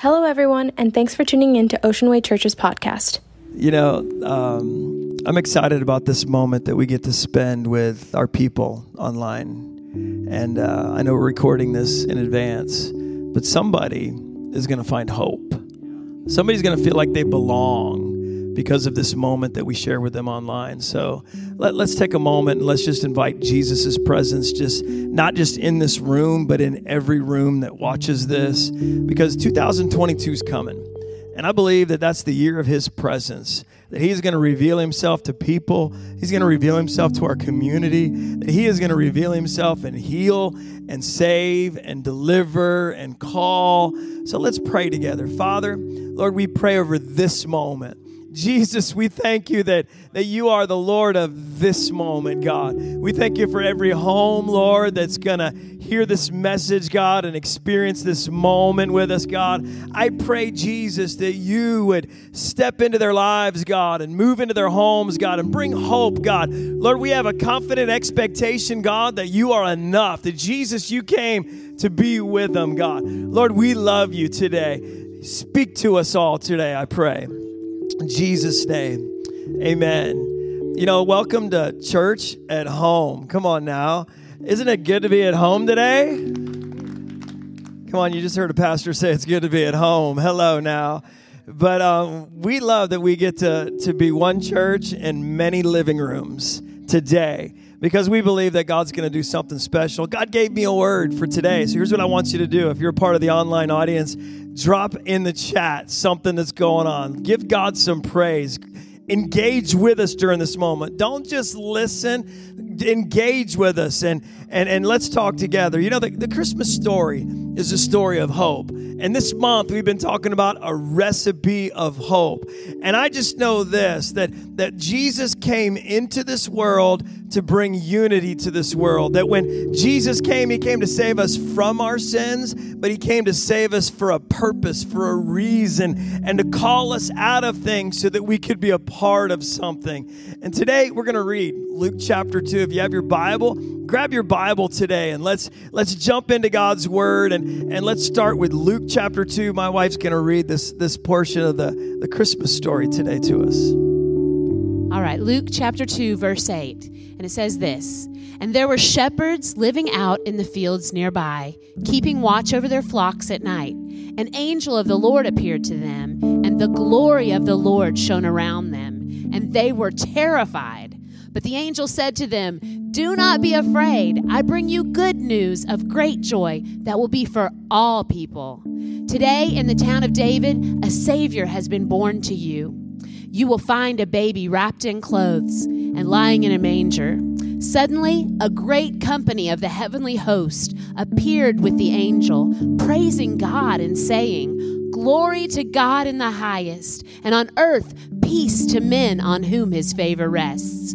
Hello, everyone, and thanks for tuning in to Oceanway Church's podcast. You know, um, I'm excited about this moment that we get to spend with our people online. And uh, I know we're recording this in advance, but somebody is going to find hope. Somebody's going to feel like they belong because of this moment that we share with them online. So let, us take a moment and let's just invite Jesus' presence, just not just in this room, but in every room that watches this, because 2022 is coming. And I believe that that's the year of his presence, that he's going to reveal himself to people. He's going to reveal himself to our community, that he is going to reveal himself and heal and save and deliver and call. So let's pray together. Father, Lord, we pray over this moment. Jesus, we thank you that, that you are the Lord of this moment, God. We thank you for every home, Lord, that's going to hear this message, God, and experience this moment with us, God. I pray, Jesus, that you would step into their lives, God, and move into their homes, God, and bring hope, God. Lord, we have a confident expectation, God, that you are enough, that Jesus, you came to be with them, God. Lord, we love you today. Speak to us all today, I pray. Jesus' name, amen. You know, welcome to church at home. Come on now. Isn't it good to be at home today? Come on, you just heard a pastor say it's good to be at home. Hello now. But um, we love that we get to, to be one church in many living rooms today because we believe that God's going to do something special. God gave me a word for today. So here's what I want you to do. If you're part of the online audience, drop in the chat something that's going on. Give God some praise. Engage with us during this moment. Don't just listen, engage with us and and, and let's talk together. You know, the, the Christmas story is a story of hope. And this month we've been talking about a recipe of hope. And I just know this that that Jesus came into this world to bring unity to this world. That when Jesus came, he came to save us from our sins, but he came to save us for a purpose, for a reason, and to call us out of things so that we could be a part of something. And today we're going to read Luke chapter 2. If you have your Bible, grab your Bible today and let's let's jump into God's word and and let's start with Luke chapter 2. My wife's going to read this this portion of the the Christmas story today to us. All right, Luke chapter 2 verse 8. And it says this, and there were shepherds living out in the fields nearby, keeping watch over their flocks at night. An angel of the Lord appeared to them, and the glory of the Lord shone around them, and they were terrified. But the angel said to them, do not be afraid. I bring you good news of great joy that will be for all people. Today, in the town of David, a Savior has been born to you. You will find a baby wrapped in clothes and lying in a manger. Suddenly, a great company of the heavenly host appeared with the angel, praising God and saying, Glory to God in the highest, and on earth peace to men on whom his favor rests.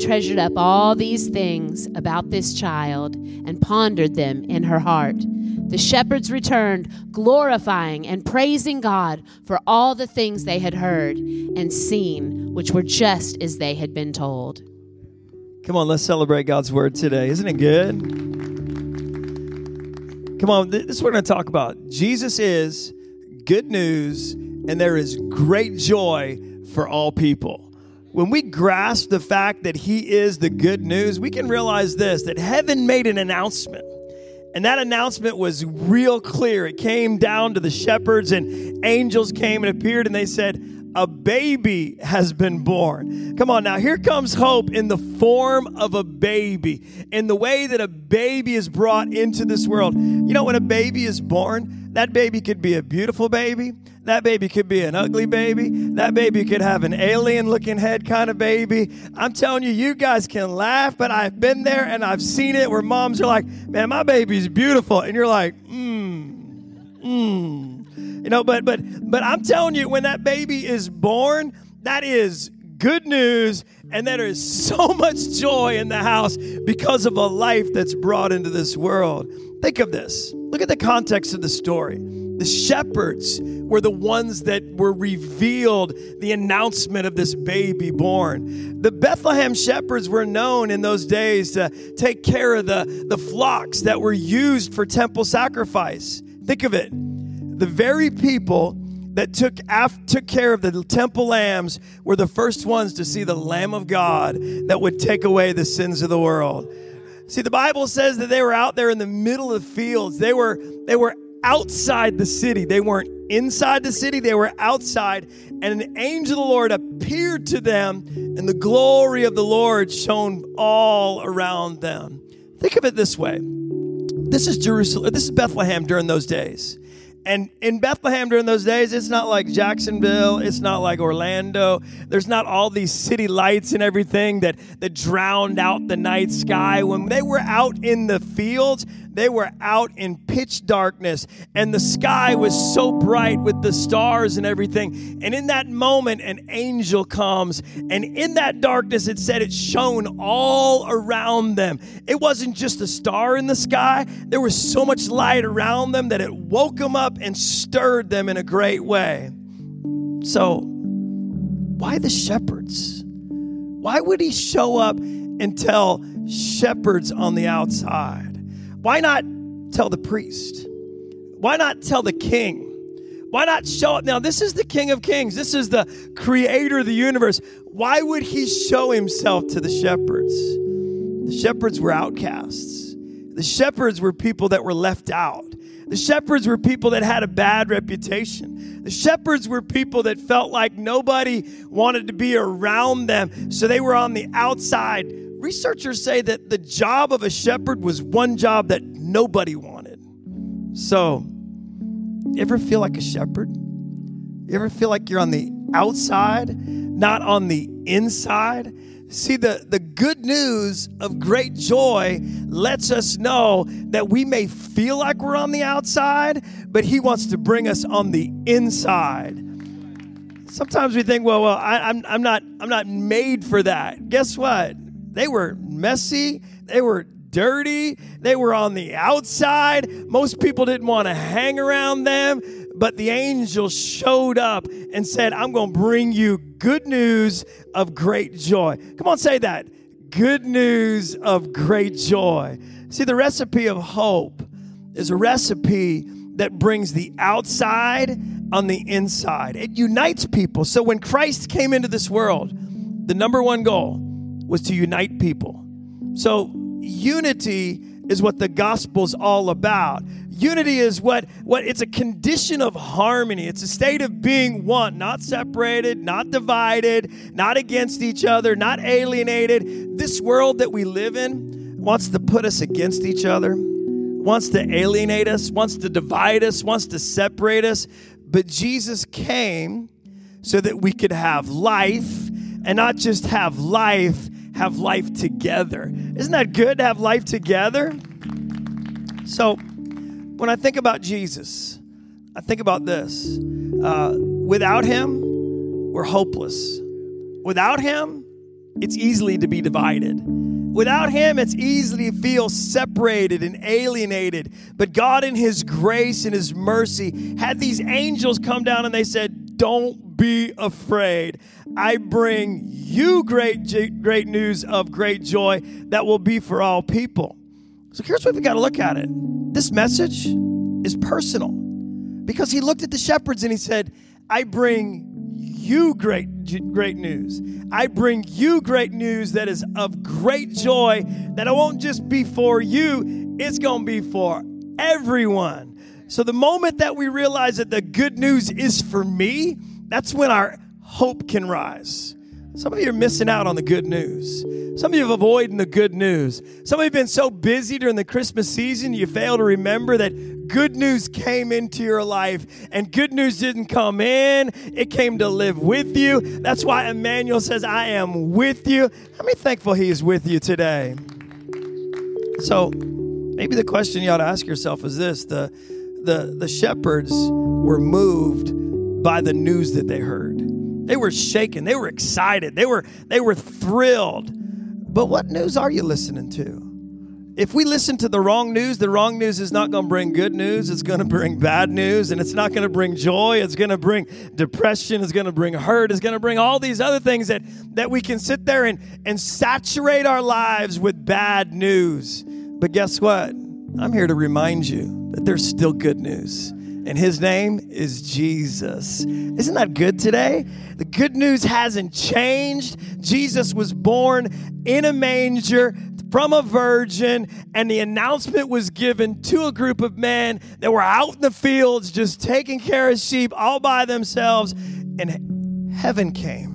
treasured up all these things about this child and pondered them in her heart. The shepherds returned, glorifying and praising God for all the things they had heard and seen, which were just as they had been told. Come on, let's celebrate God's word today. Isn't it good? Come on, this is what we're going to talk about. Jesus is good news, and there is great joy for all people when we grasp the fact that He is the good news, we can realize this that heaven made an announcement. And that announcement was real clear. It came down to the shepherds, and angels came and appeared, and they said, A baby has been born. Come on now, here comes hope in the form of a baby, in the way that a baby is brought into this world. You know, when a baby is born, that baby could be a beautiful baby. That baby could be an ugly baby. That baby could have an alien looking head kind of baby. I'm telling you, you guys can laugh, but I've been there and I've seen it where moms are like, man, my baby's beautiful. And you're like, mmm, mmm. You know, but but but I'm telling you, when that baby is born, that is good news, and there is so much joy in the house because of a life that's brought into this world. Think of this. Look at the context of the story. The shepherds were the ones that were revealed the announcement of this baby born. The Bethlehem shepherds were known in those days to take care of the, the flocks that were used for temple sacrifice. Think of it. The very people that took, took care of the temple lambs were the first ones to see the Lamb of God that would take away the sins of the world. See, the Bible says that they were out there in the middle of the fields. They were, they were outside the city. They weren't inside the city, they were outside. And an angel of the Lord appeared to them, and the glory of the Lord shone all around them. Think of it this way this is Jerusalem, this is Bethlehem during those days. And in Bethlehem during those days, it's not like Jacksonville, it's not like Orlando. There's not all these city lights and everything that, that drowned out the night sky. When they were out in the fields, they were out in pitch darkness, and the sky was so bright with the stars and everything. And in that moment, an angel comes, and in that darkness, it said it shone all around them. It wasn't just a star in the sky, there was so much light around them that it woke them up and stirred them in a great way. So, why the shepherds? Why would he show up and tell shepherds on the outside? Why not tell the priest? Why not tell the king? Why not show up? Now, this is the King of Kings. This is the creator of the universe. Why would he show himself to the shepherds? The shepherds were outcasts. The shepherds were people that were left out. The shepherds were people that had a bad reputation. The shepherds were people that felt like nobody wanted to be around them, so they were on the outside researchers say that the job of a shepherd was one job that nobody wanted. So, you ever feel like a shepherd? You ever feel like you're on the outside, not on the inside? See, the, the good news of great joy lets us know that we may feel like we're on the outside, but He wants to bring us on the inside. Sometimes we think, well, well, I, I'm, I'm not I'm not made for that. Guess what? They were messy, they were dirty, they were on the outside. Most people didn't want to hang around them, but the angel showed up and said, I'm going to bring you good news of great joy. Come on, say that. Good news of great joy. See, the recipe of hope is a recipe that brings the outside on the inside. It unites people. So when Christ came into this world, the number one goal was to unite people. So, unity is what the gospel's all about. Unity is what what it's a condition of harmony. It's a state of being one, not separated, not divided, not against each other, not alienated. This world that we live in wants to put us against each other, wants to alienate us, wants to divide us, wants to separate us. But Jesus came so that we could have life and not just have life, have life together. Isn't that good to have life together? So, when I think about Jesus, I think about this. Uh, without him, we're hopeless. Without him, it's easily to be divided. Without him, it's easy to feel separated and alienated. But God, in his grace and his mercy, had these angels come down and they said, Don't be afraid. I bring you great, great news of great joy that will be for all people. So here's what we got to look at it. This message is personal because he looked at the shepherds and he said, I bring you great great news. I bring you great news that is of great joy that it won't just be for you, it's going to be for everyone. So the moment that we realize that the good news is for me, that's when our hope can rise. Some of you are missing out on the good news. Some of you are avoiding the good news. Some of you have been so busy during the Christmas season, you fail to remember that good news came into your life and good news didn't come in, it came to live with you. That's why Emmanuel says, I am with you. How many thankful he is with you today? So maybe the question you ought to ask yourself is this the the, the shepherds were moved by the news that they heard. They were shaken, they were excited, they were, they were thrilled. But what news are you listening to? If we listen to the wrong news, the wrong news is not going to bring good news. It's going to bring bad news, and it's not going to bring joy. It's going to bring depression. It's going to bring hurt. It's going to bring all these other things that, that we can sit there and, and saturate our lives with bad news. But guess what? I'm here to remind you that there's still good news and his name is Jesus. Isn't that good today? The good news hasn't changed. Jesus was born in a manger from a virgin, and the announcement was given to a group of men that were out in the fields just taking care of sheep all by themselves. And heaven came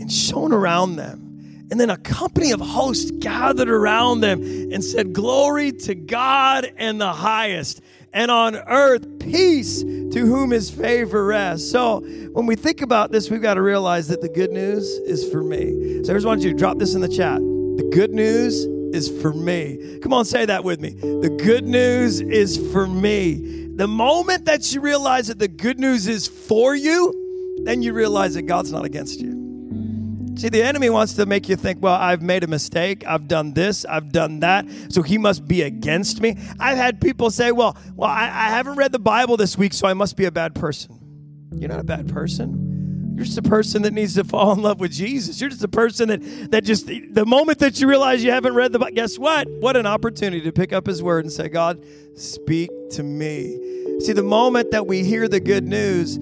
and shone around them. And then a company of hosts gathered around them and said, Glory to God and the highest, and on earth peace to whom his favor rests. So when we think about this, we've got to realize that the good news is for me. So I just want you to drop this in the chat. The good news is for me. Come on, say that with me. The good news is for me. The moment that you realize that the good news is for you, then you realize that God's not against you. See, the enemy wants to make you think, well, I've made a mistake. I've done this. I've done that. So he must be against me. I've had people say, well, well, I, I haven't read the Bible this week, so I must be a bad person. You're not a bad person. You're just a person that needs to fall in love with Jesus. You're just a person that, that just, the moment that you realize you haven't read the Bible, guess what? What an opportunity to pick up His Word and say, God, speak to me. See, the moment that we hear the good news,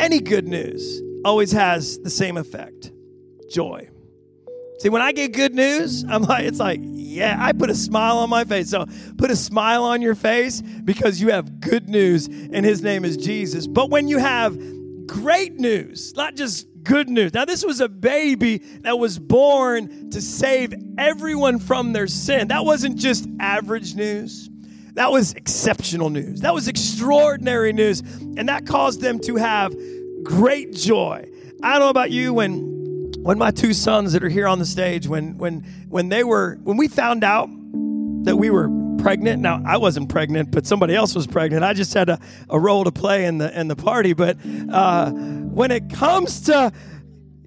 any good news always has the same effect joy. See, when I get good news, I'm like, it's like, yeah, I put a smile on my face. So put a smile on your face because you have good news and his name is Jesus. But when you have great news, not just good news. Now, this was a baby that was born to save everyone from their sin. That wasn't just average news. That was exceptional news. That was extraordinary news. And that caused them to have great joy. I don't know about you when when my two sons that are here on the stage when when when they were when we found out that we were pregnant now i wasn't pregnant but somebody else was pregnant i just had a, a role to play in the in the party but uh, when it comes to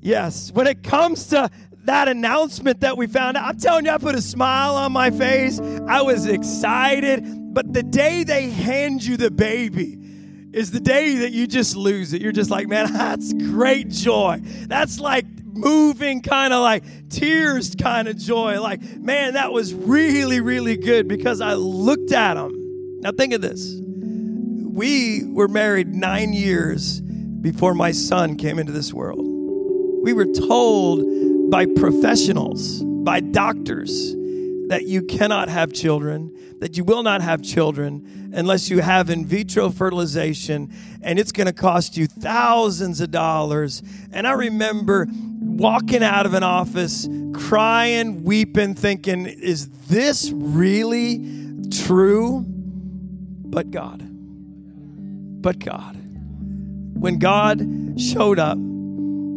yes when it comes to that announcement that we found out i'm telling you i put a smile on my face i was excited but the day they hand you the baby is the day that you just lose it. You're just like, man, that's great joy. That's like moving kind of like tears kind of joy. Like, man, that was really, really good because I looked at him. Now, think of this. We were married nine years before my son came into this world. We were told by professionals, by doctors, that you cannot have children, that you will not have children unless you have in vitro fertilization, and it's going to cost you thousands of dollars. And I remember walking out of an office, crying, weeping, thinking, is this really true? But God. But God. When God showed up,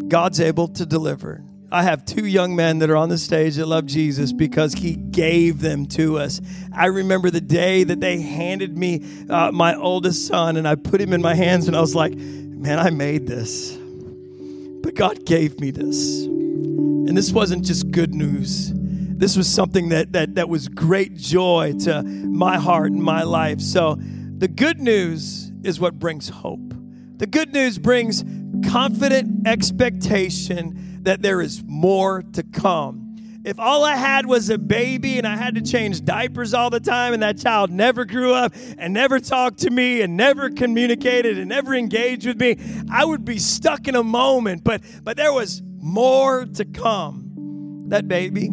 God's able to deliver. I have two young men that are on the stage that love Jesus because he gave them to us. I remember the day that they handed me uh, my oldest son, and I put him in my hands, and I was like, man, I made this. But God gave me this. And this wasn't just good news. This was something that, that, that was great joy to my heart and my life. So the good news is what brings hope. The good news brings confident expectation that there is more to come. If all I had was a baby and I had to change diapers all the time and that child never grew up and never talked to me and never communicated and never engaged with me, I would be stuck in a moment. But but there was more to come. That baby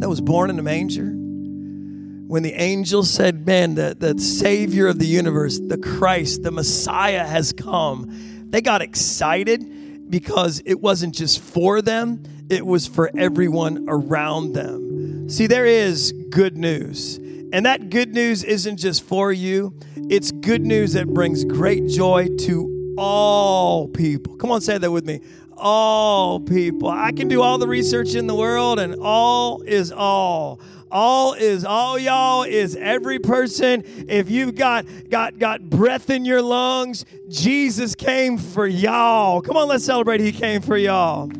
that was born in a manger, when the angel said, Man, the, the Savior of the universe, the Christ, the Messiah has come, they got excited because it wasn't just for them, it was for everyone around them. See, there is good news. And that good news isn't just for you, it's good news that brings great joy to all people. Come on, say that with me. all people. I can do all the research in the world, and all is all. All is all y'all is every person. If you've got got got breath in your lungs, Jesus came for y'all. Come on, let's celebrate. He came for y'all.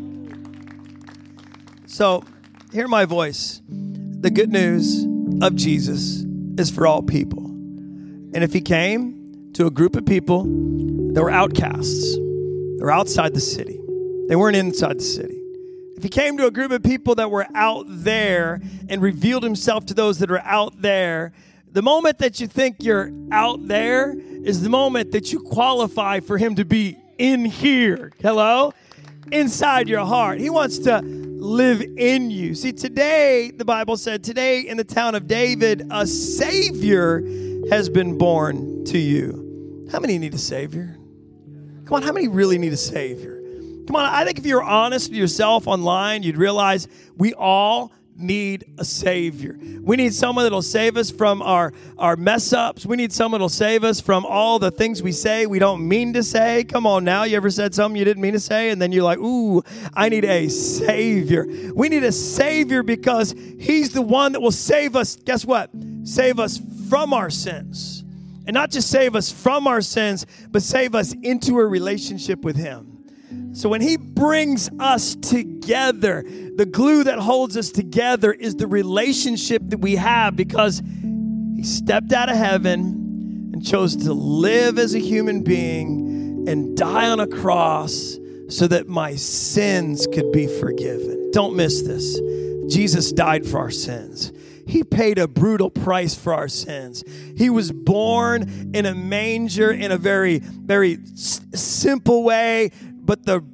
So, hear my voice. The good news of Jesus is for all people. And if he came to a group of people that were outcasts, they were outside the city, they weren't inside the city. If he came to a group of people that were out there and revealed himself to those that are out there, the moment that you think you're out there is the moment that you qualify for him to be in here. Hello? Inside your heart. He wants to live in you. See, today, the Bible said, today in the town of David, a Savior has been born to you. How many need a Savior? Come on, how many really need a Savior? Come on, I think if you're honest with yourself online, you'd realize we all need a savior. We need someone that'll save us from our, our mess ups. We need someone that'll save us from all the things we say we don't mean to say. Come on now, you ever said something you didn't mean to say and then you're like, "Ooh, I need a savior." We need a savior because he's the one that will save us. Guess what? Save us from our sins. And not just save us from our sins, but save us into a relationship with him. So when he brings us together, the glue that holds us together is the relationship that we have because he stepped out of heaven and chose to live as a human being and die on a cross so that my sins could be forgiven. Don't miss this. Jesus died for our sins. He paid a brutal price for our sins. He was born in a manger in a very, very s- simple way, but the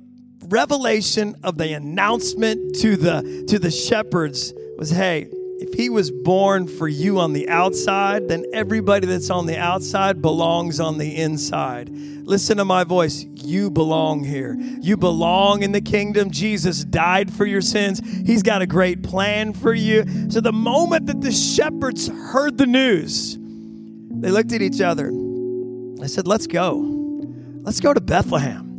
revelation of the announcement to the to the shepherds was hey if he was born for you on the outside then everybody that's on the outside belongs on the inside. Listen to my voice. You belong here. You belong in the kingdom. Jesus died for your sins. He's got a great plan for you. So the moment that the shepherds heard the news they looked at each other. They said let's go. Let's go to bethlehem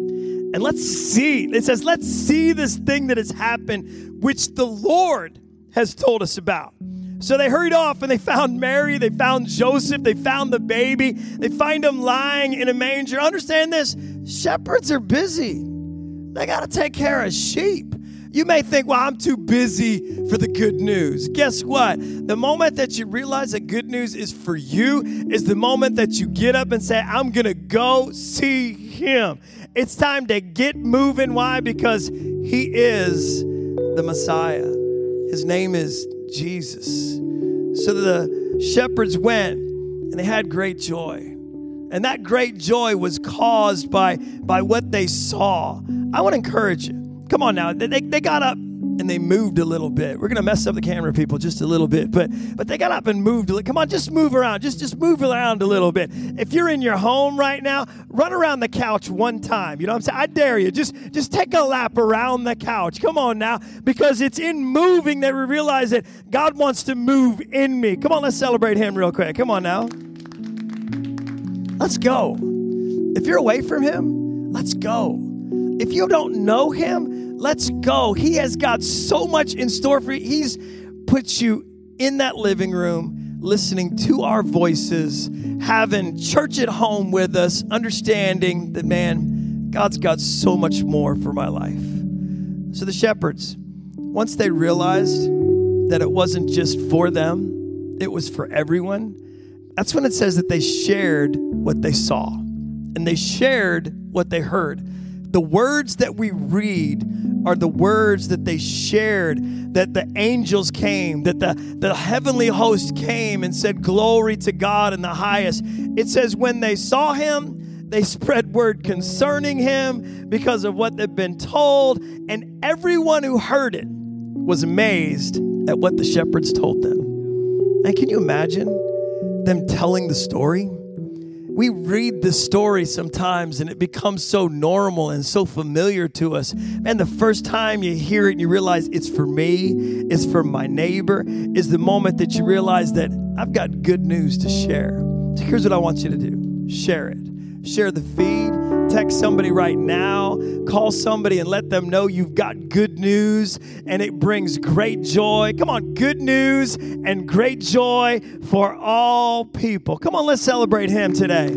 and let's see. It says, let's see this thing that has happened, which the Lord has told us about. So they hurried off and they found Mary, they found Joseph, they found the baby, they find him lying in a manger. Understand this shepherds are busy, they got to take care of sheep. You may think, well, I'm too busy for the good news. Guess what? The moment that you realize that good news is for you is the moment that you get up and say, I'm going to go see him. It's time to get moving. Why? Because He is the Messiah. His name is Jesus. So the shepherds went and they had great joy. And that great joy was caused by, by what they saw. I want to encourage you. Come on now. They, they got up and they moved a little bit. We're gonna mess up the camera people just a little bit, but but they got up and moved. Come on, just move around. Just just move around a little bit. If you're in your home right now, run around the couch one time. You know what I'm saying? I dare you. Just just take a lap around the couch. Come on now, because it's in moving that we realize that God wants to move in me. Come on, let's celebrate Him real quick. Come on now. Let's go. If you're away from Him, let's go. If you don't know Him, let's go. He has got so much in store for you. He's put you in that living room, listening to our voices, having church at home with us, understanding that, man, God's got so much more for my life. So the shepherds, once they realized that it wasn't just for them, it was for everyone, that's when it says that they shared what they saw and they shared what they heard. The words that we read are the words that they shared, that the angels came, that the, the heavenly host came and said, Glory to God in the highest. It says, when they saw him, they spread word concerning him because of what they've been told, and everyone who heard it was amazed at what the shepherds told them. And can you imagine them telling the story? We read the story sometimes and it becomes so normal and so familiar to us. Man, the first time you hear it and you realize it's for me, it's for my neighbor, is the moment that you realize that I've got good news to share. So here's what I want you to do share it. Share the feed. Text somebody right now, call somebody and let them know you've got good news and it brings great joy. Come on, good news and great joy for all people. Come on, let's celebrate him today.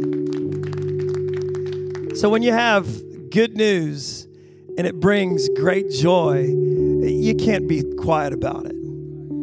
So, when you have good news and it brings great joy, you can't be quiet about it.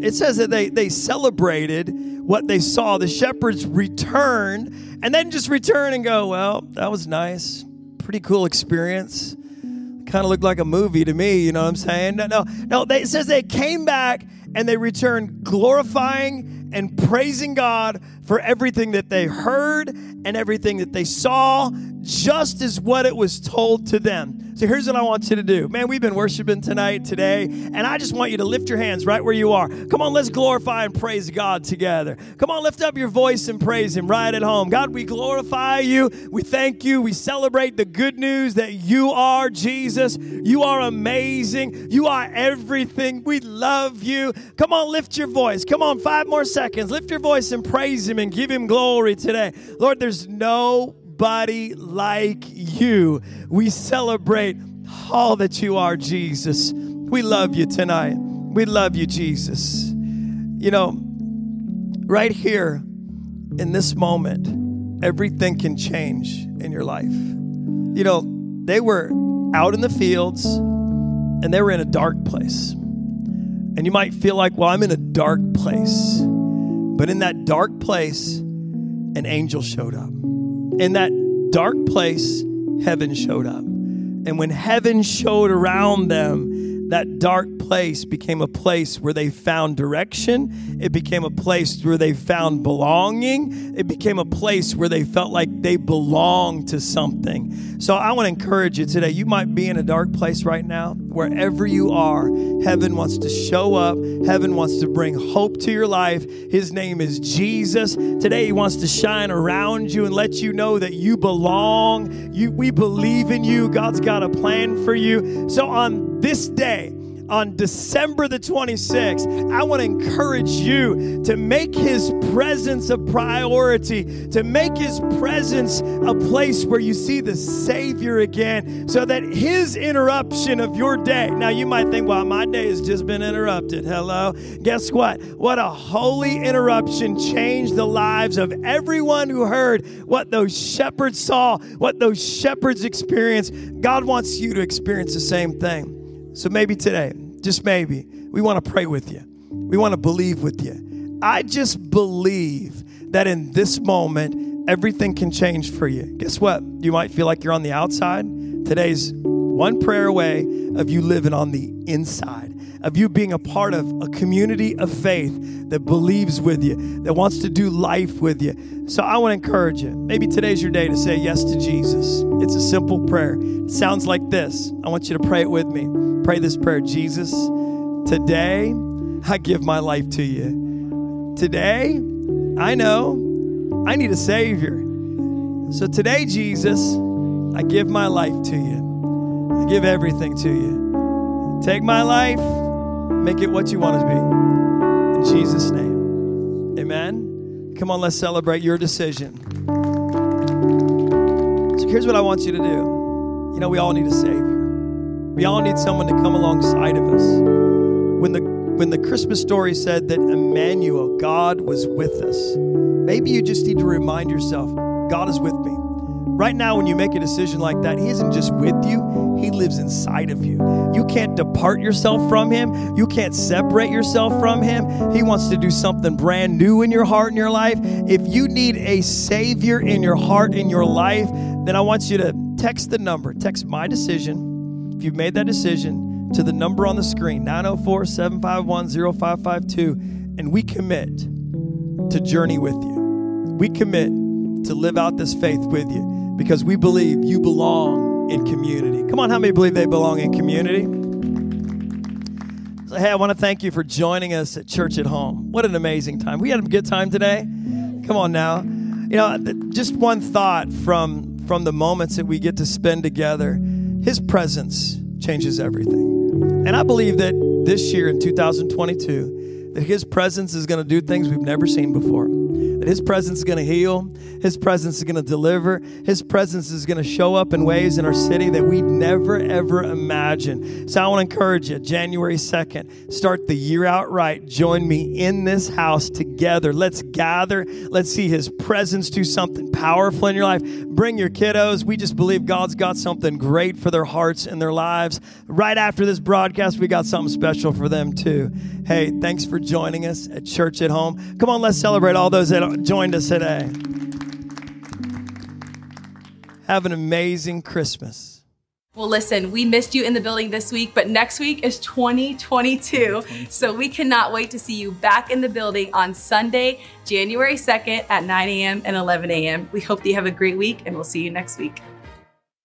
It says that they, they celebrated what they saw. The shepherds returned and then just return and go, Well, that was nice. Pretty cool experience. Kind of looked like a movie to me, you know what I'm saying? No, no, no. They, it says they came back and they returned glorifying and praising God for everything that they heard and everything that they saw, just as what it was told to them. So here's what I want you to do. Man, we've been worshiping tonight, today, and I just want you to lift your hands right where you are. Come on, let's glorify and praise God together. Come on, lift up your voice and praise Him right at home. God, we glorify you. We thank you. We celebrate the good news that you are Jesus. You are amazing. You are everything. We love you. Come on, lift your voice. Come on, five more seconds. Lift your voice and praise Him and give Him glory today. Lord, there's no nobody like you. We celebrate all that you are, Jesus. We love you tonight. We love you, Jesus. You know, right here in this moment, everything can change in your life. You know, they were out in the fields and they were in a dark place. And you might feel like, well, I'm in a dark place. But in that dark place, an angel showed up in that dark place, heaven showed up. And when heaven showed around them, that dark place became a place where they found direction. It became a place where they found belonging. It became a place where they felt like they belonged to something. So I want to encourage you today. You might be in a dark place right now. Wherever you are, heaven wants to show up. Heaven wants to bring hope to your life. His name is Jesus. Today, He wants to shine around you and let you know that you belong. You, we believe in you. God's got a plan for you. So on this day, on December the 26th, I want to encourage you to make His presence a priority, to make His presence a place where you see the Savior again, so that His interruption of your day. Now, you might think, well, my day has just been interrupted. Hello? Guess what? What a holy interruption changed the lives of everyone who heard what those shepherds saw, what those shepherds experienced. God wants you to experience the same thing. So maybe today, just maybe, we want to pray with you. We want to believe with you. I just believe that in this moment, everything can change for you. Guess what? You might feel like you're on the outside. Today's one prayer away of you living on the inside, of you being a part of a community of faith that believes with you, that wants to do life with you. So I want to encourage you. Maybe today's your day to say yes to Jesus. It's a simple prayer. It sounds like this. I want you to pray it with me. Pray this prayer Jesus, today I give my life to you. Today, I know I need a Savior. So today, Jesus, I give my life to you. I give everything to you. Take my life, make it what you want it to be. In Jesus' name, amen. Come on, let's celebrate your decision. So here's what I want you to do. You know, we all need a Savior. We all need someone to come alongside of us. When the when the Christmas story said that Emmanuel, God was with us, maybe you just need to remind yourself, God is with me. Right now, when you make a decision like that, He isn't just with you, He lives inside of you. You can't depart yourself from Him, you can't separate yourself from Him. He wants to do something brand new in your heart and your life. If you need a Savior in your heart and your life, then I want you to text the number, text my decision if you've made that decision, to the number on the screen, 904 751 0552, and we commit to journey with you. We commit to live out this faith with you because we believe you belong in community. Come on, how many believe they belong in community? So, hey, I want to thank you for joining us at Church at Home. What an amazing time. We had a good time today. Come on now. You know, just one thought from from the moments that we get to spend together his presence changes everything. And I believe that this year in 2022, that His presence is going to do things we've never seen before His presence is going to heal. His presence is going to deliver. His presence is going to show up in ways in our city that we never, ever imagined. So I want to encourage you January 2nd, start the year out right. Join me in this house together. Let's gather. Let's see His presence do something powerful in your life. Bring your kiddos. We just believe God's got something great for their hearts and their lives. Right after this broadcast, we got something special for them too. Hey, thanks for joining us at Church at Home. Come on, let's celebrate all those that joined us today. Have an amazing Christmas. Well, listen, we missed you in the building this week, but next week is 2022. So we cannot wait to see you back in the building on Sunday, January 2nd at 9 a.m. and 11 a.m. We hope that you have a great week, and we'll see you next week.